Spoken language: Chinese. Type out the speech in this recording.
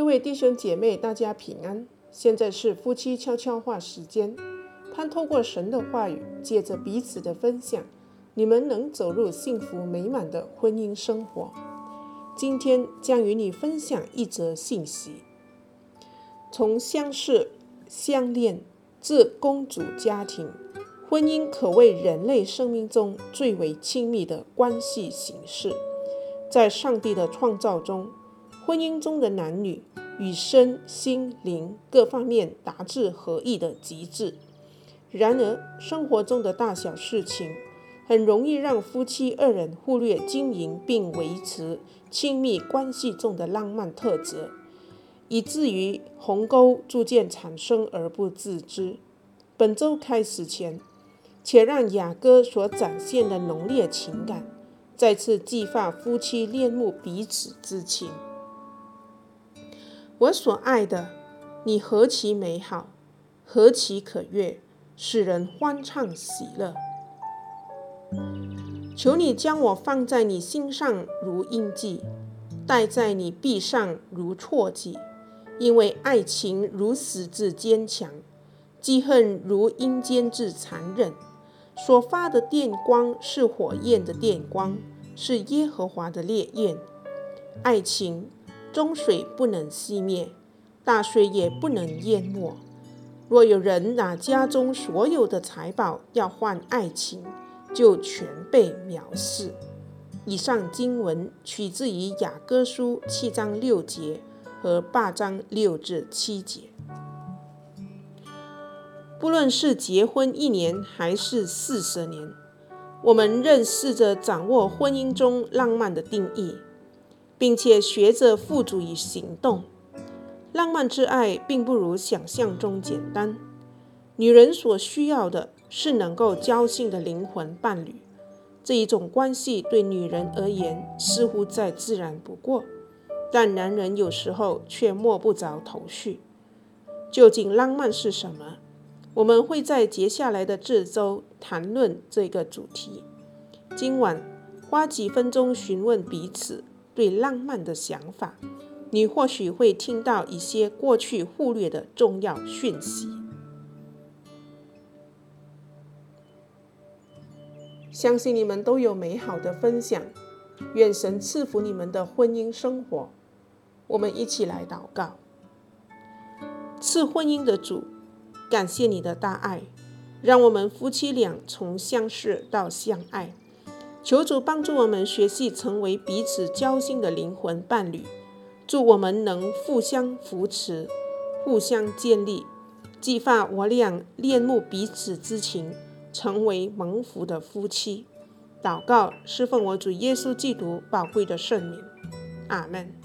各位弟兄姐妹，大家平安。现在是夫妻悄悄话时间，盼透过神的话语，借着彼此的分享，你们能走入幸福美满的婚姻生活。今天将与你分享一则信息：从相识、相恋至公主家庭，婚姻可谓人类生命中最为亲密的关系形式。在上帝的创造中，婚姻中的男女与身心灵各方面达至合一的极致。然而，生活中的大小事情很容易让夫妻二人忽略经营并维持亲密关系中的浪漫特质，以至于鸿沟逐渐产生而不自知。本周开始前，且让雅歌所展现的浓烈情感再次激发夫妻恋慕彼此之情。我所爱的，你何其美好，何其可悦，使人欢畅喜乐。求你将我放在你心上如印记，戴在你臂上如戳记，因为爱情如死之坚强，嫉恨如阴间之残忍。所发的电光是火焰的电光，是耶和华的烈焰。爱情。中水不能熄灭，大水也不能淹没。若有人拿家中所有的财宝要换爱情，就全被藐视。以上经文取自于雅歌书七章六节和八章六至七节。不论是结婚一年还是四十年，我们仍试着掌握婚姻中浪漫的定义。并且学着付诸于行动。浪漫之爱并不如想象中简单。女人所需要的是能够交心的灵魂伴侣。这一种关系对女人而言似乎再自然不过，但男人有时候却摸不着头绪。究竟浪漫是什么？我们会在接下来的这周谈论这个主题。今晚花几分钟询问彼此。对浪漫的想法，你或许会听到一些过去忽略的重要讯息。相信你们都有美好的分享，愿神赐福你们的婚姻生活。我们一起来祷告：赐婚姻的主，感谢你的大爱，让我们夫妻俩从相识到相爱。求主帮助我们学习成为彼此交心的灵魂伴侣，祝我们能互相扶持、互相建立，激发我俩恋慕彼此之情，成为蒙福的夫妻。祷告，是奉我主耶稣基督宝贵的圣名，阿门。